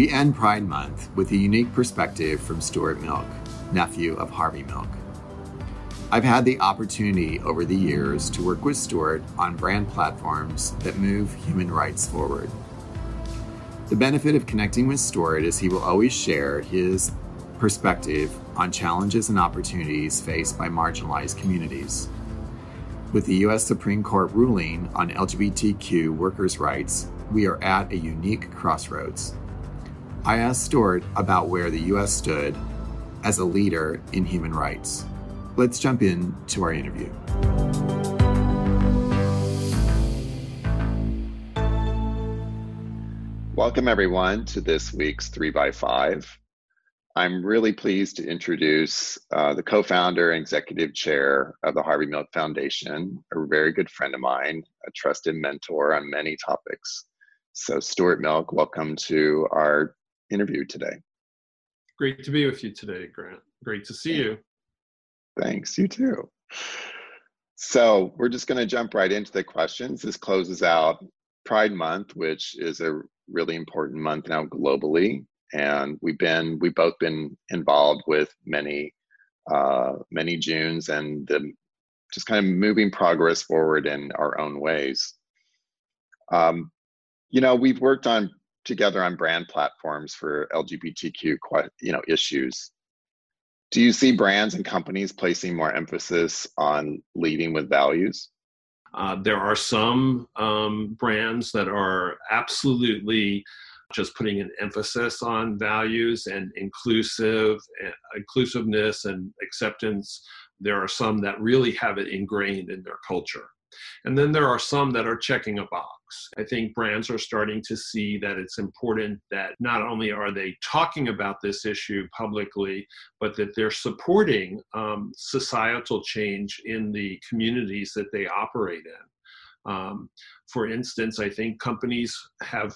We end Pride Month with a unique perspective from Stuart Milk, nephew of Harvey Milk. I've had the opportunity over the years to work with Stuart on brand platforms that move human rights forward. The benefit of connecting with Stuart is he will always share his perspective on challenges and opportunities faced by marginalized communities. With the U.S. Supreme Court ruling on LGBTQ workers' rights, we are at a unique crossroads. I asked Stuart about where the U.S. stood as a leader in human rights. Let's jump in to our interview. Welcome, everyone, to this week's 3 by 5 I'm really pleased to introduce uh, the co founder and executive chair of the Harvey Milk Foundation, a very good friend of mine, a trusted mentor on many topics. So, Stuart Milk, welcome to our interview today. Great to be with you today, Grant. Great to see you. Thanks, you too. So, we're just going to jump right into the questions. This closes out Pride Month, which is a really important month now globally. And we've been, we've both been involved with many, uh, many Junes and the, just kind of moving progress forward in our own ways. Um, you know, we've worked on together on brand platforms for LGBTQ you know issues. Do you see brands and companies placing more emphasis on leading with values? Uh, there are some um, brands that are absolutely just putting an emphasis on values and inclusive inclusiveness and acceptance. There are some that really have it ingrained in their culture. And then there are some that are checking a box. I think brands are starting to see that it's important that not only are they talking about this issue publicly, but that they're supporting um, societal change in the communities that they operate in. Um, for instance, I think companies have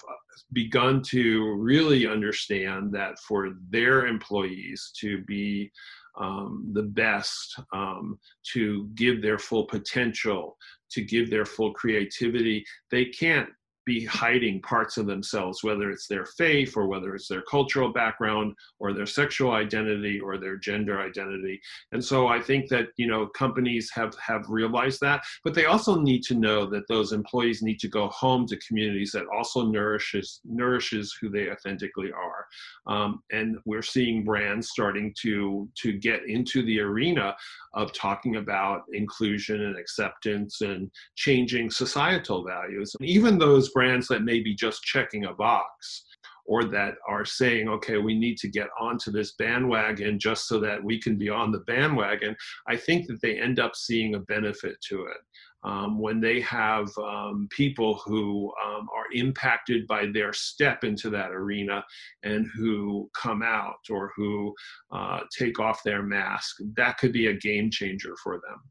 begun to really understand that for their employees to be um, the best, um, to give their full potential, to give their full creativity. They can't be hiding parts of themselves, whether it's their faith or whether it's their cultural background or their sexual identity or their gender identity. And so I think that you know companies have have realized that, but they also need to know that those employees need to go home to communities that also nourishes nourishes who they authentically are. Um, and we're seeing brands starting to to get into the arena of talking about inclusion and acceptance and changing societal values. Even those brands that may be just checking a box or that are saying, okay, we need to get onto this bandwagon just so that we can be on the bandwagon, I think that they end up seeing a benefit to it. Um, when they have um, people who um, are impacted by their step into that arena and who come out or who uh, take off their mask, that could be a game changer for them.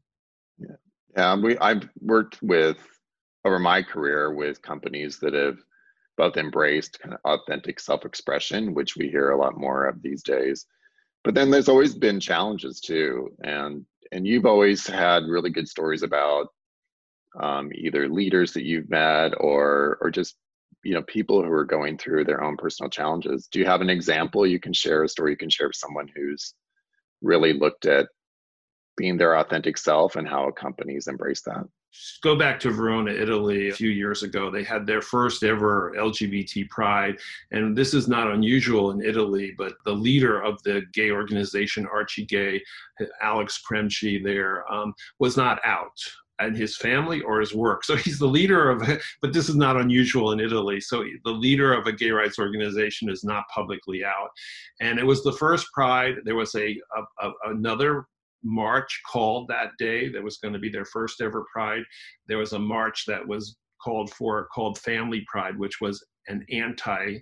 Yeah, yeah. We I've worked with over my career with companies that have both embraced kind of authentic self-expression, which we hear a lot more of these days. But then there's always been challenges too, and and you've always had really good stories about um, either leaders that you've met or or just you know people who are going through their own personal challenges. Do you have an example you can share, a story you can share with someone who's really looked at being their authentic self and how companies embrace that? Go back to Verona, Italy, a few years ago. They had their first ever LGBT pride. And this is not unusual in Italy, but the leader of the gay organization, Arcigay, Alex Premchi, there, um, was not out and his family or his work. So he's the leader of, but this is not unusual in Italy. So the leader of a gay rights organization is not publicly out. And it was the first pride. There was a, a, a another march called that day that was going to be their first ever pride. There was a march that was called for called Family Pride, which was an anti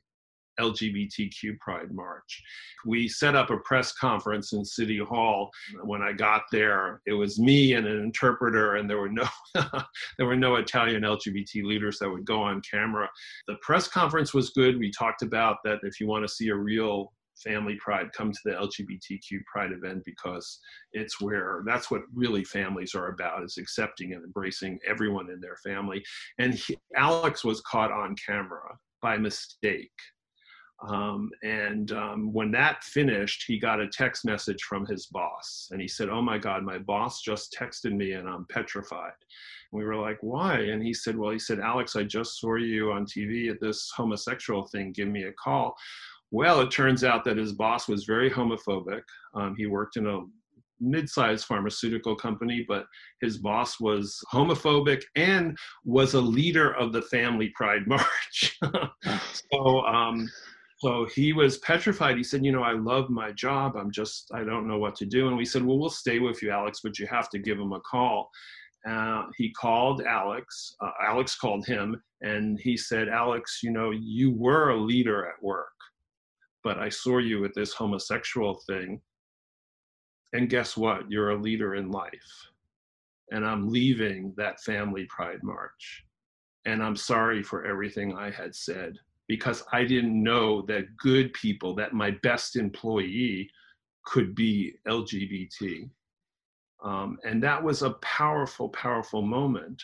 LGBTQ Pride March. We set up a press conference in City Hall. When I got there, it was me and an interpreter, and there were no there were no Italian LGBT leaders that would go on camera. The press conference was good. We talked about that if you want to see a real family pride come to the lgbtq pride event because it's where that's what really families are about is accepting and embracing everyone in their family and he, alex was caught on camera by mistake Um, and um, when that finished, he got a text message from his boss. And he said, Oh my God, my boss just texted me and I'm petrified. And we were like, Why? And he said, Well, he said, Alex, I just saw you on TV at this homosexual thing. Give me a call. Well, it turns out that his boss was very homophobic. Um, he worked in a mid-sized pharmaceutical company, but his boss was homophobic and was a leader of the Family Pride March. so um, so he was petrified. He said, You know, I love my job. I'm just, I don't know what to do. And we said, Well, we'll stay with you, Alex, but you have to give him a call. Uh, he called Alex. Uh, Alex called him and he said, Alex, you know, you were a leader at work, but I saw you with this homosexual thing. And guess what? You're a leader in life. And I'm leaving that family pride march. And I'm sorry for everything I had said because I didn't know that good people, that my best employee could be LGBT. Um, and that was a powerful, powerful moment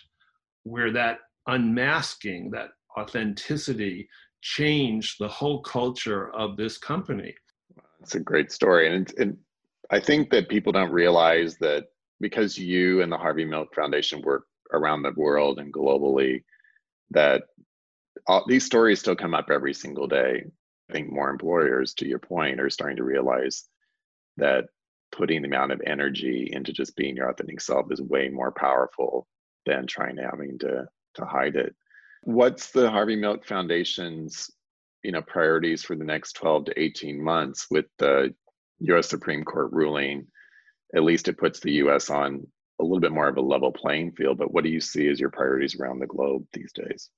where that unmasking, that authenticity changed the whole culture of this company. It's a great story. And, and I think that people don't realize that because you and the Harvey Milk Foundation work around the world and globally, that all, these stories still come up every single day. I think more employers, to your point, are starting to realize that putting the amount of energy into just being your authentic self is way more powerful than trying to having to to hide it. What's the Harvey Milk Foundation's you know priorities for the next 12 to 18 months with the US Supreme Court ruling? At least it puts the US on a little bit more of a level playing field, but what do you see as your priorities around the globe these days?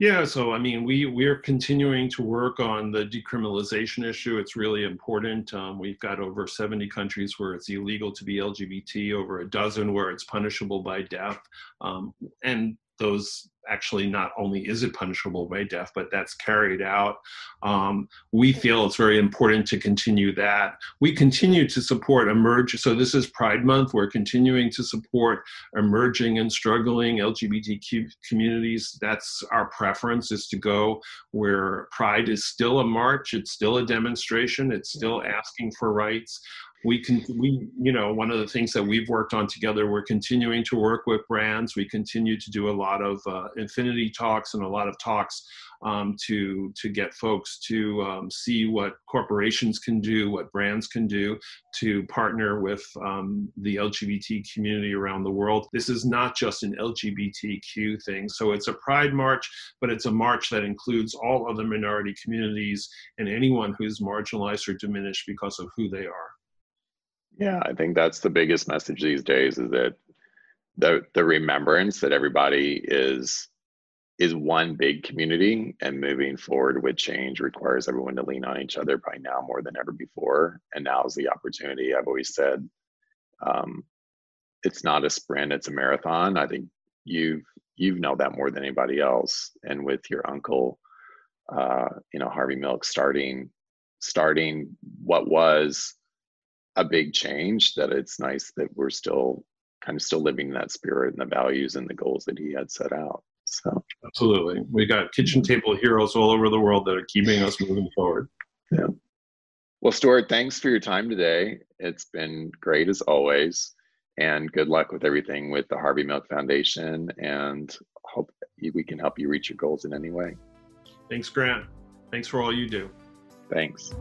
Yeah, so I mean, we we're continuing to work on the decriminalization issue. It's really important. Um, we've got over 70 countries where it's illegal to be LGBT, over a dozen where it's punishable by death, um, and those actually not only is it punishable by death, but that's carried out. Um, we feel it's very important to continue that. We continue to support emerge. So this is Pride Month. We're continuing to support emerging and struggling LGBTQ communities. That's our preference is to go where Pride is still a march. It's still a demonstration. It's still asking for rights we can we you know one of the things that we've worked on together we're continuing to work with brands. We continue to do a lot of uh, infinity talks and a lot of talks um, to to get folks to um, see what corporations can do what brands can do to partner with um, the lgbt community around the world. This is not just an lgbtq thing. So it's a pride march but it's a march that includes all other minority communities and anyone who's marginalized or diminished because of who they are yeah, I think that's the biggest message these days is that the the remembrance that everybody is is one big community and moving forward with change requires everyone to lean on each other by now more than ever before. And now is the opportunity. I've always said um, it's not a sprint, it's a marathon. I think you've you've know that more than anybody else. And with your uncle, uh, you know, Harvey Milk starting starting what was a big change that it's nice that we're still kind of still living that spirit and the values and the goals that he had set out so. Absolutely. We got kitchen table heroes all over the world that are keeping us moving forward. Yeah. Well stuart thanks for your time today. It's been great as always and good luck with everything with the harvey milk foundation and hope we can help you reach your goals in any way. Thanks grant. Thanks for all you do. Thanks